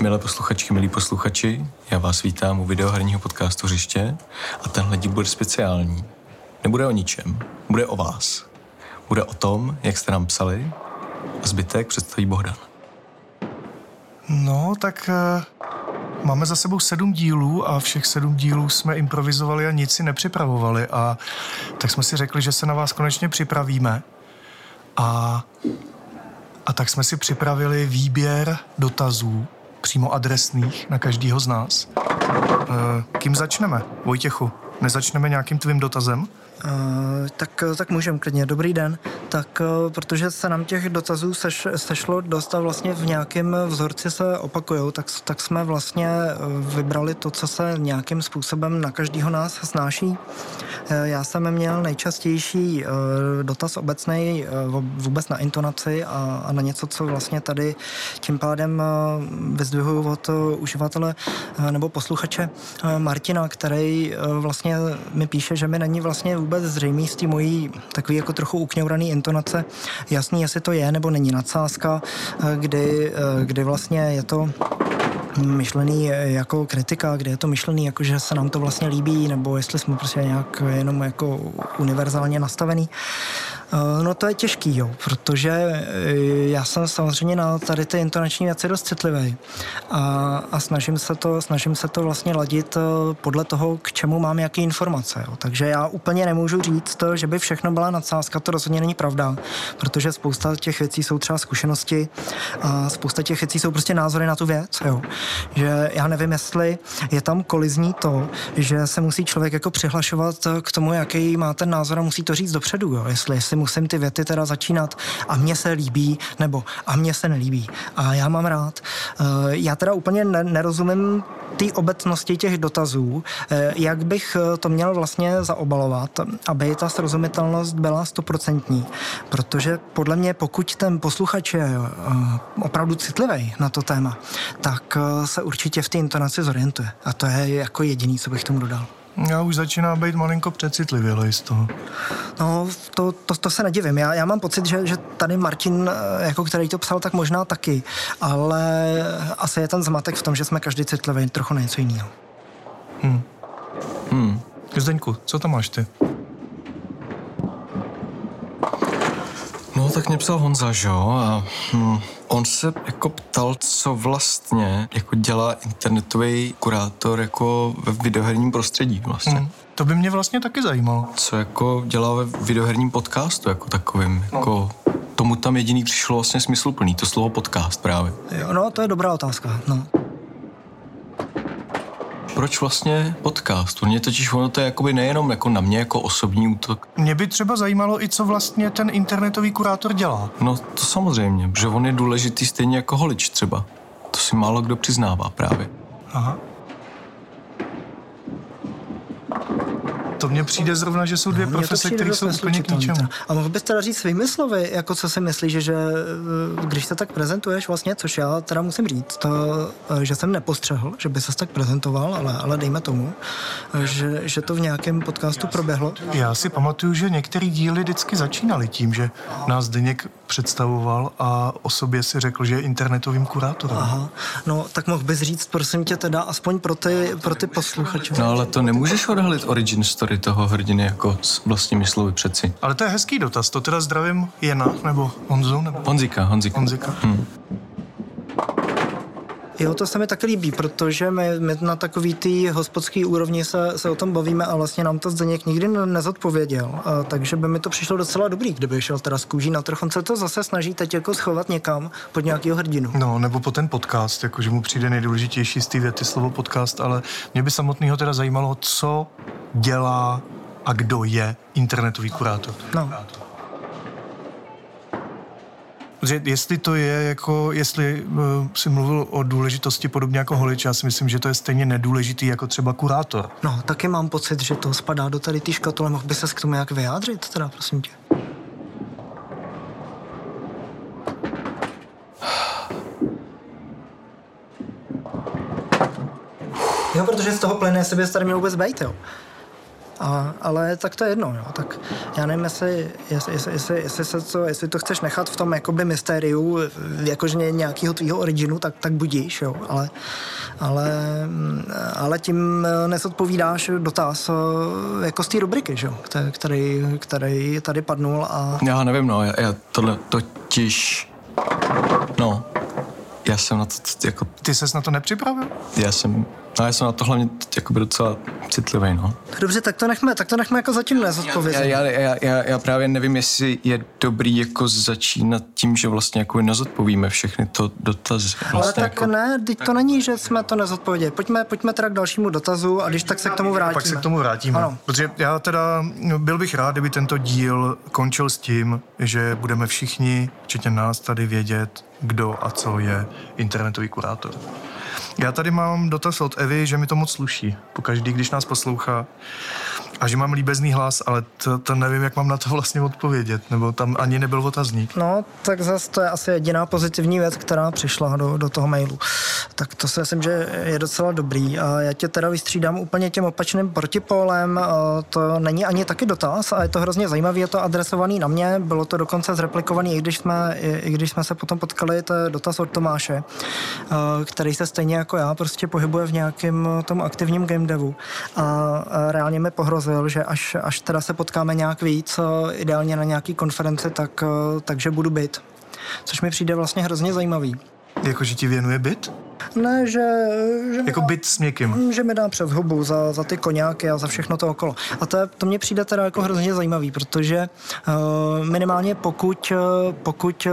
Milé posluchačky, milí posluchači, já vás vítám u videoherního podcastu Hřiště a tenhle díl bude speciální. Nebude o ničem, bude o vás. Bude o tom, jak jste nám psali a zbytek představí Bohdan. No, tak uh, máme za sebou sedm dílů a všech sedm dílů jsme improvizovali a nic si nepřipravovali a tak jsme si řekli, že se na vás konečně připravíme a, a tak jsme si připravili výběr dotazů přímo adresných na každýho z nás. Uh, kým začneme? Vojtěchu, nezačneme nějakým tvým dotazem? Uh, tak, tak můžeme klidně. Dobrý den. Tak uh, protože se nám těch dotazů seš, sešlo dost a vlastně v nějakém vzorci se opakují, tak, tak jsme vlastně vybrali to, co se nějakým způsobem na každého nás snáší. Já jsem měl nejčastější dotaz obecný vůbec na intonaci a, a na něco, co vlastně tady tím pádem vyzdvihuju od uživatele nebo posluchače Martina, který vlastně mi píše, že mi není vlastně vůbec zřejmý z té mojí takový jako trochu ukňouraný intonace. Jasný, jestli to je nebo není nadsázka, eh, kdy, eh, kdy vlastně je to myšlený jako kritika, kde je to myšlený jako, že se nám to vlastně líbí, nebo jestli jsme prostě nějak jenom jako univerzálně nastavený. Eh, no to je těžký, jo, protože eh, já jsem samozřejmě na tady ty intonační věci dost citlivý a, a snažím, se to, snažím se to vlastně ladit eh, podle toho, k čemu mám jaký informace. Jo. Takže já úplně nemůžu říct, že by všechno byla nadsázka, to rozhodně není pravda, protože spousta těch věcí jsou třeba zkušenosti a spousta těch věcí jsou prostě názory na tu věc. Jo. Že já nevím, jestli je tam kolizní to, že se musí člověk jako přihlašovat k tomu, jaký má ten názor a musí to říct dopředu. Jo. Jestli, jestli musím ty věty teda začínat a mně se líbí, nebo a mně se nelíbí. A já mám rád. Eh, já teda úplně nerozumím té obecnosti těch dotazů, eh, jak bych eh, to měl vlastně zaobalovat, aby ta srozumitelnost byla stoprocentní. Protože podle mě, pokud ten posluchač je opravdu citlivý na to téma, tak se určitě v té intonaci zorientuje. A to je jako jediný, co bych tomu dodal. Já už začíná být malinko přecitlivělej z toho. No, to, to, to se nedivím. Já, já mám pocit, že, že tady Martin, eh, jako který to psal, tak možná taky. Ale asi je ten zmatek v tom, že jsme každý citlivý trochu na něco jiného. Hmm. Hmm. Zdeňku, co tam máš ty? Tak mě psal Honza, že jo? A hm, on se jako ptal, co vlastně jako dělá internetový kurátor jako ve videoherním prostředí vlastně. Hmm. To by mě vlastně taky zajímalo. Co jako dělá ve videoherním podcastu jako takovým, no. jako tomu tam jediný přišlo vlastně smysluplný, to slovo podcast právě. Jo, no, to je dobrá otázka, no proč vlastně podcast? Mě totiž ono to je jakoby nejenom jako na mě jako osobní útok. Mě by třeba zajímalo i, co vlastně ten internetový kurátor dělá. No to samozřejmě, že on je důležitý stejně jako holič třeba. To si málo kdo přiznává právě. Aha. To mně přijde zrovna, že jsou dvě no, profese, které jsou úplně k ničemu. A mohl bys teda říct svými slovy, jako co si myslíš, že, že když se tak prezentuješ vlastně, což já teda musím říct, to, že jsem nepostřehl, že by se tak prezentoval, ale, ale dejme tomu, že, že to v nějakém podcastu proběhlo. Já si pamatuju, že některé díly vždycky začínaly tím, že nás Deněk představoval a o sobě si řekl, že je internetovým kurátorem. Aha, no tak mohl bys říct, prosím tě teda, aspoň pro ty, pro ty posluchače. No ale to nemůžeš odhalit origin story toho hrdiny jako s vlastními slovy přeci. Ale to je hezký dotaz, to teda zdravím Jena, nebo Honzu, nebo... Honzika, Honzika. Honzika. Hmm. Jo, to se mi taky líbí, protože my, my na takový té hospodské úrovni se, se o tom bavíme a vlastně nám to Zdeněk nikdy nezodpověděl. A, takže by mi to přišlo docela dobrý, kdyby šel teda z kůží na trh. On se to zase snaží teď jako schovat někam pod nějakého hrdinu. No, nebo po ten podcast, jakože mu přijde nejdůležitější z té věty slovo podcast, ale mě by samotného teda zajímalo, co dělá a kdo je internetový kurátor. No. Že jestli to je jako, jestli uh, si mluvil o důležitosti podobně jako holič, já si myslím, že to je stejně nedůležitý jako třeba kurátor. No, taky mám pocit, že to spadá do tady té škatule. Mohl by se k tomu jak vyjádřit, teda prosím tě? Jo, protože z toho jestli bys tady měl vůbec bejt, jo. A, ale tak to je jedno, jo. Tak já nevím, jestli, jestli, jestli, jestli, jestli, se to, jestli to chceš nechat v tom jakoby mystériu, jakože nějakého tvýho originu, tak, tak budíš, jo. Ale, ale, ale tím nesodpovídáš dotaz jako z té rubriky, že jo, který, který tady padnul a... Já nevím, no, já, já tohle totiž, no, já jsem na to jako... Ty ses na to nepřipravil? Já jsem No já jsem na to hlavně jakoby docela citlivý, no. Dobře, tak to nechme, tak to nechme jako zatím nezodpovědět. Já, já, já, já, já, právě nevím, jestli je dobrý jako začínat tím, že vlastně jako nezodpovíme všechny to dotazy. Vlastně Ale tak jako... ne, teď to není, že jsme to nezodpověděli. Pojďme, pojďme teda k dalšímu dotazu a když tak se k tomu vrátíme. Pak se k tomu vrátíme. Ano. Protože já teda byl bych rád, kdyby tento díl končil s tím, že budeme všichni, včetně nás tady vědět, kdo a co je internetový kurátor. Já tady mám dotaz od Evy, že mi to moc sluší. Po každý, když nás poslouchá. A že mám líbezný hlas, ale to, to nevím, jak mám na to vlastně odpovědět, nebo tam ani nebyl otazník. No, tak zase to je asi jediná pozitivní věc, která přišla do, do toho mailu. Tak to si myslím, že je docela dobrý. A já tě teda vystřídám úplně tím opačným protipólem. To není ani taky dotaz a je to hrozně zajímavé, je to adresovaný na mě, bylo to dokonce zreplikovaný, i když jsme, i, i když jsme se potom potkali, to je dotaz od Tomáše, který se stejně jako já prostě pohybuje v nějakém tom aktivním game devu. A reálně mi pohrozil slíbil, že až, až teda se potkáme nějak víc, ideálně na nějaký konferenci, tak, takže budu byt. Což mi přijde vlastně hrozně zajímavý. Jako, že ti věnuje byt? Ne, že... že jako dá, byt s někým? Že mi dá přes hubu za, za ty koněky a za všechno to okolo. A to, to mně přijde teda jako hrozně zajímavý, protože uh, minimálně pokud, uh, pokud uh,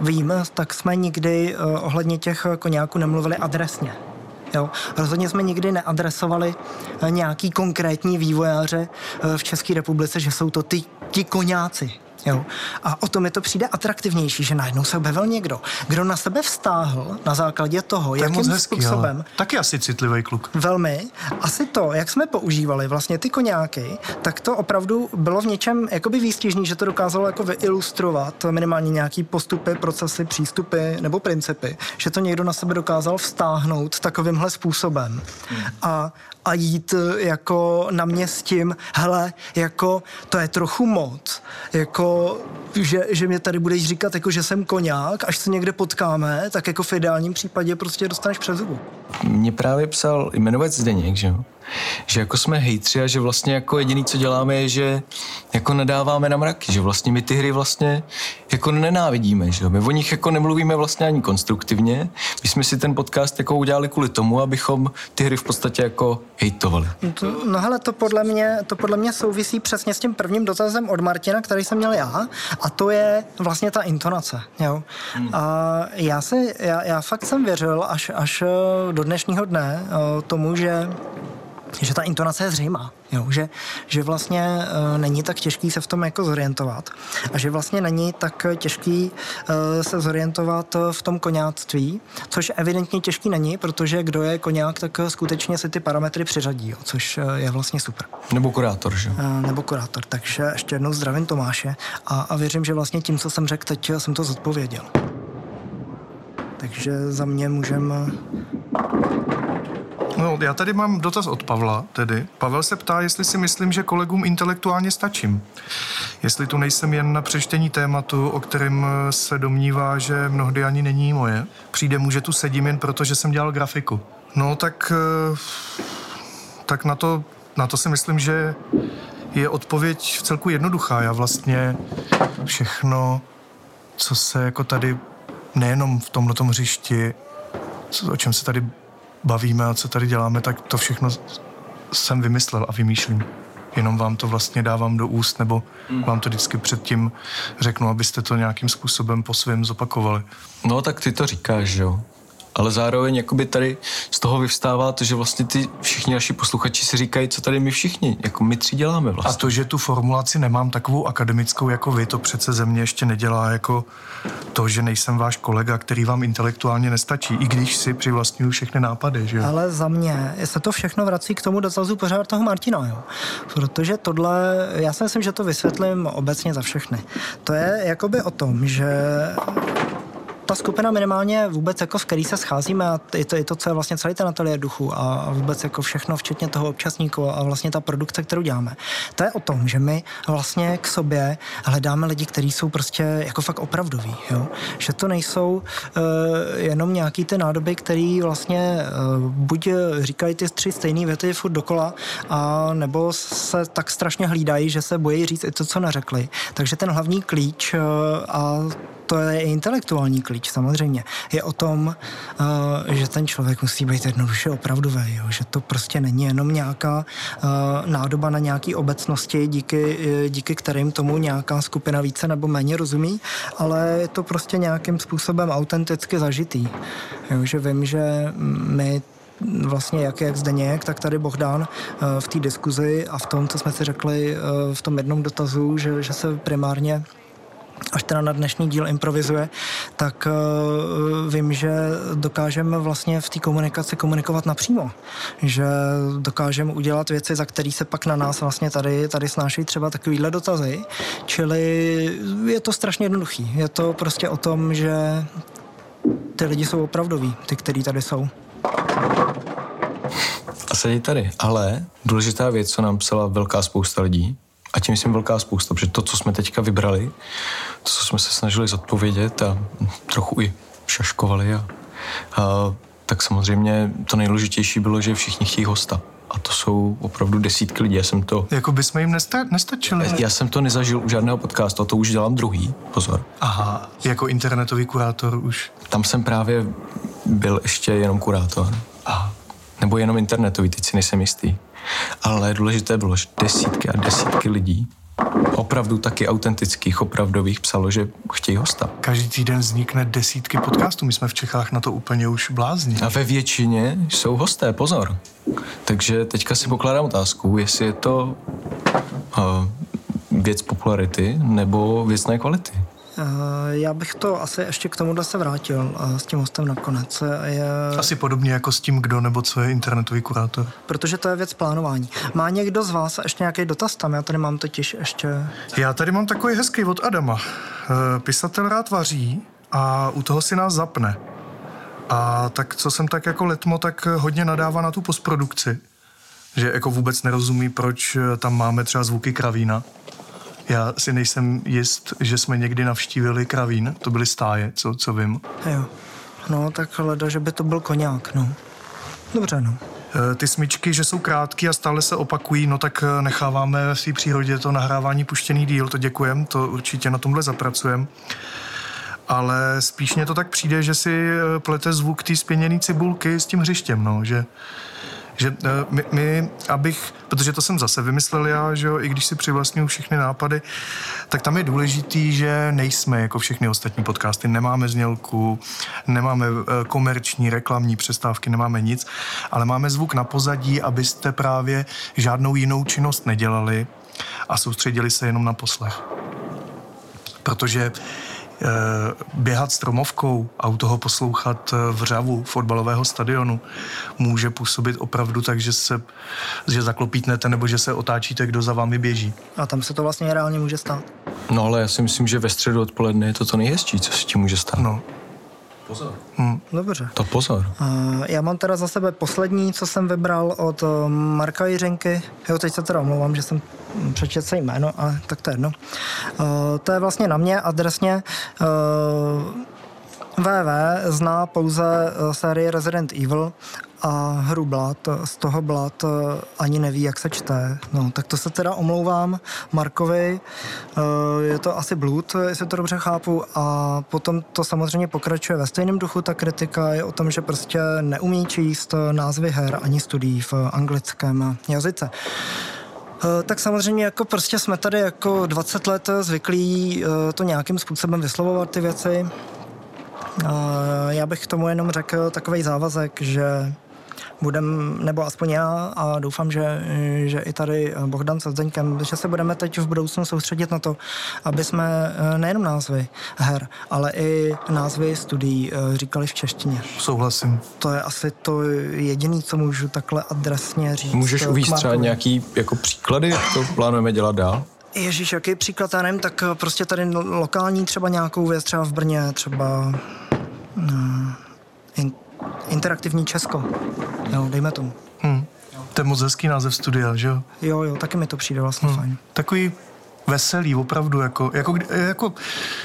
vím, tak jsme nikdy uh, ohledně těch koněků nemluvili adresně. Jo. Rozhodně jsme nikdy neadresovali eh, nějaký konkrétní vývojáře eh, v České republice, že jsou to ty, ti koňáci. Jo. A o tom je to přijde atraktivnější, že najednou se objevil někdo, kdo na sebe vztáhl na základě toho, to jakým hezký, způsobem. Ale. Taky asi citlivý kluk. Velmi. Asi to, jak jsme používali vlastně ty koňáky, tak to opravdu bylo v něčem jakoby výstižný, že to dokázalo jako vyilustrovat minimálně nějaký postupy, procesy, přístupy nebo principy, že to někdo na sebe dokázal vztáhnout takovýmhle způsobem. Hmm. A a jít jako na mě s tím, hele, jako to je trochu moc, jako že, že mě tady budeš říkat, jako že jsem koňák, až se někde potkáme, tak jako v ideálním případě prostě dostaneš přes zubu. Mě právě psal jmenovec Zdeněk, že jo? Že jako jsme hejtři a že vlastně jako jediný, co děláme, je, že jako nadáváme na mraky, že vlastně my ty hry vlastně jako nenávidíme, že my o nich jako nemluvíme vlastně ani konstruktivně. My jsme si ten podcast jako udělali kvůli tomu, abychom ty hry v podstatě jako hejtovali. To, no hele, to podle, mě, to podle mě souvisí přesně s tím prvním dotazem od Martina, který jsem měl já, a to je vlastně ta intonace. Jo? Hmm. A já, si, já, já fakt jsem věřil až, až do dnešního dne tomu, že že ta intonace je zřejmá, jo? Že, že vlastně uh, není tak těžký se v tom jako zorientovat a že vlastně není tak těžký uh, se zorientovat v tom koňáctví, což evidentně těžký není, protože kdo je koňák, tak skutečně si ty parametry přiřadí, jo? což uh, je vlastně super. Nebo kurátor, že? Uh, nebo kurátor, takže ještě jednou zdravím Tomáše a, a věřím, že vlastně tím, co jsem řekl, teď jsem to zodpověděl. Takže za mě můžeme No, já tady mám dotaz od Pavla, tedy. Pavel se ptá, jestli si myslím, že kolegům intelektuálně stačím. Jestli tu nejsem jen na přečtení tématu, o kterém se domnívá, že mnohdy ani není moje. Přijde mu, že tu sedím jen proto, že jsem dělal grafiku. No, tak, eh, tak na to, na to si myslím, že je odpověď v celku jednoduchá. Já vlastně všechno, co se jako tady nejenom v tomhle hřišti, o čem se tady bavíme a co tady děláme, tak to všechno jsem vymyslel a vymýšlím. Jenom vám to vlastně dávám do úst, nebo hmm. vám to vždycky předtím řeknu, abyste to nějakým způsobem po svém zopakovali. No tak ty to říkáš, jo ale zároveň jakoby tady z toho vyvstává to, že vlastně ty všichni naši posluchači si říkají, co tady my všichni, jako my tři děláme vlastně. A to, že tu formulaci nemám takovou akademickou jako vy, to přece ze mě ještě nedělá jako to, že nejsem váš kolega, který vám intelektuálně nestačí, i když si přivlastňuju všechny nápady, že Ale za mě se to všechno vrací k tomu dotazu pořád toho Martina, jo. Protože tohle, já si myslím, že to vysvětlím obecně za všechny. To je jakoby o tom, že ta skupina minimálně vůbec, jako v který se scházíme a je to, je to co je vlastně celý ten ateliér duchu a vůbec jako všechno, včetně toho občasníku a vlastně ta produkce, kterou děláme. To je o tom, že my vlastně k sobě hledáme lidi, kteří jsou prostě jako fakt opravdoví, jo? že to nejsou uh, jenom nějaký ty nádoby, který vlastně uh, buď říkají ty tři stejné věty furt dokola, a nebo se tak strašně hlídají, že se bojí říct i to, co neřekli. Takže ten hlavní klíč uh, a to je intelektuální klíč samozřejmě. Je o tom, uh, že ten člověk musí být jednoduše opravdový, jo? že to prostě není jenom nějaká uh, nádoba na nějaký obecnosti, díky, uh, díky kterým tomu nějaká skupina více nebo méně rozumí, ale je to prostě nějakým způsobem autenticky zažitý. Jo? Že vím, že my vlastně jak, jak Zdeněk, tak tady Bohdán v té diskuzi a v tom, co jsme si řekli v tom jednom dotazu, že, že se primárně až teda na dnešní díl improvizuje, tak uh, vím, že dokážeme vlastně v té komunikaci komunikovat napřímo. Že dokážeme udělat věci, za které se pak na nás vlastně tady, tady snáší třeba takovýhle dotazy. Čili je to strašně jednoduchý. Je to prostě o tom, že ty lidi jsou opravdoví, ty, kteří tady jsou. A sedí tady. Ale důležitá věc, co nám psala velká spousta lidí, a tím myslím velká spousta, protože to, co jsme teďka vybrali, to, co jsme se snažili zodpovědět a trochu i šaškovali, a, a, tak samozřejmě to nejdůležitější bylo, že všichni chtějí hosta. A to jsou opravdu desítky lidí. Já jsem to... Jako by jsme jim nesta- nestačili. Já jsem to nezažil u žádného podcastu, a to už dělám druhý, pozor. Aha, jako internetový kurátor už. Tam jsem právě byl ještě jenom kurátor. Aha. Nebo jenom internetový, teď si nejsem jistý. Ale důležité bylo, že desítky a desítky lidí opravdu taky autentických, opravdových psalo, že chtějí hosta. Každý týden vznikne desítky podcastů, my jsme v Čechách na to úplně už blázni. A ve většině jsou hosté, pozor. Takže teďka si pokládám otázku, jestli je to uh, věc popularity nebo věcné kvality. Eh, já bych to asi ještě k tomuhle se vrátil eh, s tím hostem nakonec. Je... Asi podobně jako s tím, kdo nebo co je internetový kurátor. Protože to je věc plánování. Má někdo z vás ještě nějaký dotaz tam? Já tady mám totiž ještě... Já tady mám takový hezký od Adama. Eh, pisatel rád vaří a u toho si nás zapne. A tak co jsem tak jako letmo, tak hodně nadává na tu postprodukci. Že jako vůbec nerozumí, proč tam máme třeba zvuky kravína já si nejsem jist, že jsme někdy navštívili kravín, to byly stáje, co, co vím. Jo, no tak hleda, že by to byl koněk, no. Dobře, no. E, ty smyčky, že jsou krátké a stále se opakují, no tak e, necháváme v svý přírodě to nahrávání puštěný díl, to děkujem, to určitě na tomhle zapracujem. Ale spíš mě to tak přijde, že si e, plete zvuk té spěněné cibulky s tím hřištěm, no, že že uh, my, my, abych, protože to jsem zase vymyslel já, že jo, i když si přivlastňuju všechny nápady, tak tam je důležitý, že nejsme jako všechny ostatní podcasty, nemáme znělku, nemáme uh, komerční, reklamní přestávky, nemáme nic, ale máme zvuk na pozadí, abyste právě žádnou jinou činnost nedělali a soustředili se jenom na poslech. Protože Eh, běhat stromovkou a u toho poslouchat eh, v řavu fotbalového stadionu může působit opravdu tak, že se že zaklopítnete nebo že se otáčíte, kdo za vámi běží. A tam se to vlastně reálně může stát. No ale já si myslím, že ve středu odpoledne je to to nejhezčí, co se ti může stát. No. Pozor. Hmm. Dobře. To pozor. Uh, já mám teda za sebe poslední, co jsem vybral od uh, Marka Jiřenky. Jo, teď se teda omlouvám, že jsem přečetl se jméno, ale tak to je jedno. Uh, to je vlastně na mě adresně. Uh, VV zná pouze sérii Resident Evil a hru Blood, z toho Blood eh, ani neví, jak se čte. No, tak to se teda omlouvám Markovi, eh, je to asi Blood, jestli to dobře chápu, a potom to samozřejmě pokračuje ve stejném duchu, ta kritika je o tom, že prostě neumí číst názvy her ani studií v anglickém jazyce. Eh, tak samozřejmě jako prostě jsme tady jako 20 let zvyklí to nějakým způsobem vyslovovat ty věci. Já bych k tomu jenom řekl takový závazek, že budem, nebo aspoň já a doufám, že, že i tady Bohdan se Zdeňkem, že se budeme teď v budoucnu soustředit na to, aby jsme eh, nejenom názvy her, ale i názvy studií eh, říkali v češtině. Souhlasím. To je asi to jediné, co můžu takhle adresně říct. Můžeš eh, uvíct třeba nějaký jako příklady, jak to plánujeme dělat dál? Ježíš, jaký příklad, já nevím, tak prostě tady lokální třeba nějakou věc, třeba v Brně, třeba in, interaktivní Česko. Jo, dejme tomu. Hmm. To je moc hezký název studia, že jo? Jo, jo, taky mi to přijde vlastně hmm. fajn. Takový veselý, opravdu, jako, jako, jako,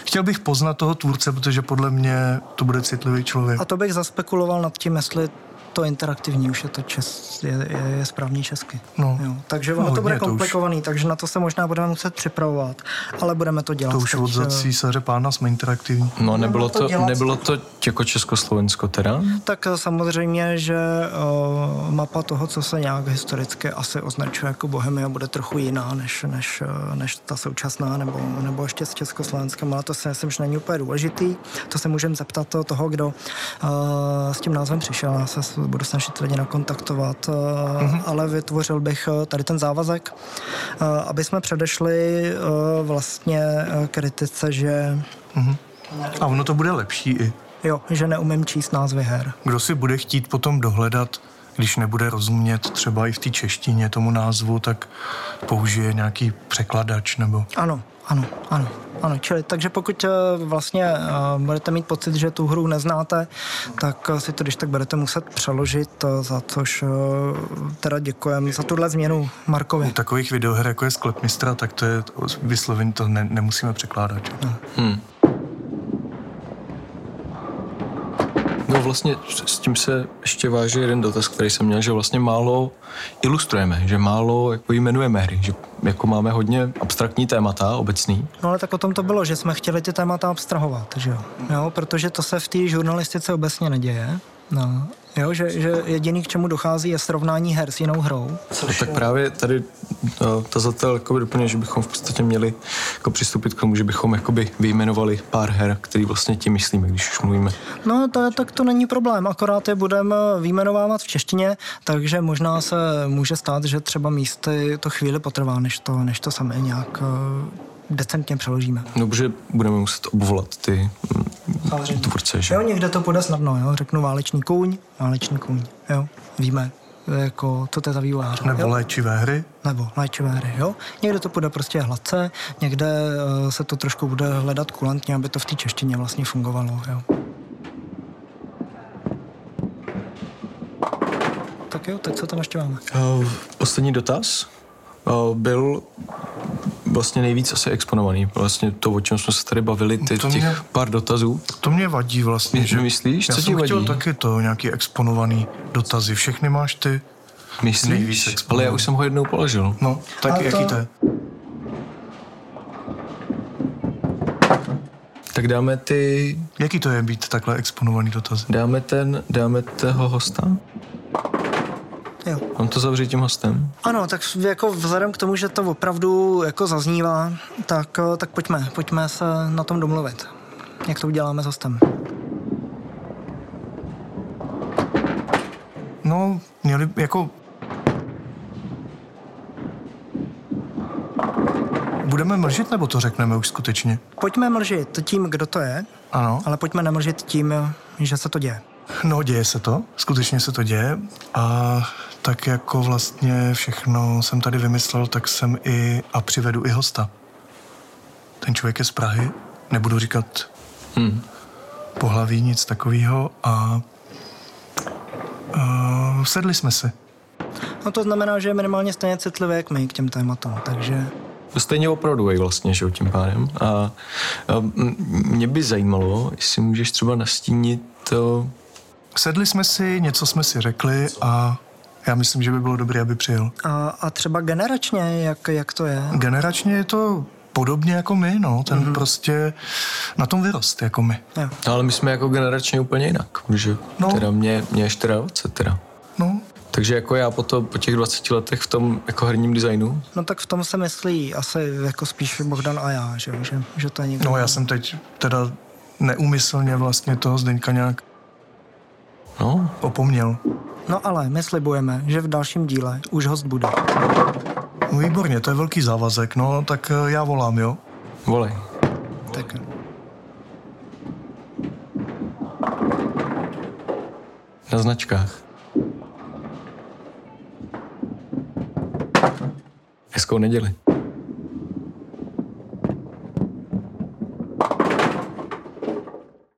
chtěl bych poznat toho tvůrce, protože podle mě to bude citlivý člověk. A to bych zaspekuloval nad tím, jestli to interaktivní už je to čes, je, je, je správný česky. No. Jo. Takže ono No, to bude hodně, to už- komplikovaný, takže na to se možná budeme muset připravovat, ale budeme to dělat. To už teď, od za eh, císaře pána jsme interaktivní. No, nebylo to to, dělat. nebylo to jako Československo teda? Tak eh, samozřejmě, že uh, mapa toho, co se nějak historicky asi označuje jako Bohemia, bude trochu jiná než, než, než ta současná, nebo, nebo ještě s Československem, ale to si myslím, že není úplně důležitý. To se můžeme zeptat toho, kdo uh, s tím názvem přišel. Já se budu snažit lidi nakontaktovat, uh, mm-hmm. ale vytvořil bych eh, tady ten závazek, uh, aby jsme předešli vlastně eh, kritice, že A ono to bude lepší i. jo, že neumím číst názvy her. Kdo si bude chtít potom dohledat, když nebude rozumět třeba i v té češtině tomu názvu, tak použije nějaký překladač nebo... Ano, ano, ano. Ano, čili, takže pokud eh, vlastně eh, budete mít pocit, že tu hru neznáte, tak eh, si to když tak budete muset přeložit, za což eh, teda děkujeme za tuhle změnu Markovi. U takových videoher, jako je Sklep mistra, tak to je vysloveně, to ne, nemusíme překládat. že? Hmm. Vlastně s tím se ještě váží jeden dotaz, který jsem měl, že vlastně málo ilustrujeme, že málo jako jmenujeme hry, že jako máme hodně abstraktní témata, obecný. No ale tak o tom to bylo, že jsme chtěli ty témata abstrahovat, že jo? jo protože to se v té žurnalistice obecně neděje. No. Jo, že, že jediný, k čemu dochází, je srovnání her s jinou hrou. No, tak právě tady no, tazatel jakoby doplňuje, že bychom v podstatě měli jako přistoupit k tomu, že bychom jakoby vyjmenovali pár her, který vlastně tím myslíme, když už mluvíme. No, to, tak to není problém, akorát je budeme výjmenovávat v češtině, takže možná se může stát, že třeba místy to chvíli potrvá, než to, než to sami nějak eh, decentně přeložíme. No, protože budeme muset obvolat ty mm, Samozřejmě. tvůrce, že? Jo, někde to půjde snadno, jo, řeknu válečný kůň, válečný kůň, jo, víme, jako, co to je za vývojář. Nebo jo? léčivé hry. nebo léčivé hry, jo. Někde to půjde prostě hladce, někde uh, se to trošku bude hledat kulantně, aby to v té češtině vlastně fungovalo, jo. Tak jo, teď co to ještě máme? Uh, poslední dotaz uh, byl vlastně nejvíc asi exponovaný. Vlastně to, o čem jsme se tady bavili, ty, To těch mě- pár dotazů. To mě vadí vlastně, že... myslíš? Já Co jsem ti chtěl vadí? taky to, nějaký exponovaný dotazy. Všechny máš ty? Nejvíc exponovaný. Ale já už jsem ho jednou položil. No, tak A to- jaký to je? Tak dáme ty, Jaký to je být takhle exponovaný dotazy? dáme ten, dáme toho hosta? Jo. On to zavře tím hostem? Ano, tak jako vzhledem k tomu, že to opravdu jako zaznívá, tak, eh, tak pojďme, pojďme se na tom domluvit. Jak to uděláme s hostem? No, měli jako... Budeme mlžit, nebo to řekneme už skutečně? Pojďme mlžit tím, kdo to je, Ano. ale pojďme nemlžit tím, že se to děje. No, děje se to, skutečně se to děje a tak jako vlastně všechno jsem tady vymyslel, tak jsem i a přivedu i hosta. Ten člověk je z Prahy, nebudu říkat Hmm. pohlaví, nic takového a uh, sedli jsme si. No to znamená, že je minimálně stejně citlivý jak my k těm tématům, takže Stejně opravdu vlastně, že jo, tím pádem. A, a mě by zajímalo, jestli můžeš třeba nastínit to, Sedli jsme si, něco jsme si řekli a já myslím, že by bylo dobré, aby přijel. a, a třeba generačně, jak, jak to je? Generačně je to podobně jako my, no. Ten mm-hmm. prostě na tom vyrost jako my. Jo. No, ale my jsme jako generačně úplně jinak, protože No. no. teda mě, mě je 24 teda. No, Takže jako já po, to, po těch 20 letech v tom jako herním designu, No tak v tom se myslí asi jako spíš Bohdan a já, že, jo, že, že to je někdo. no já jsem teď teda neúmyslně vlastně toho Zdeňka nějak no, opomněl. No ale my slibujeme, že v dalším díle už host bude. No výborně, to je velký závazek, no tak eh, já volám, jo? volej. Tak Na značkách. Hezkou neděli.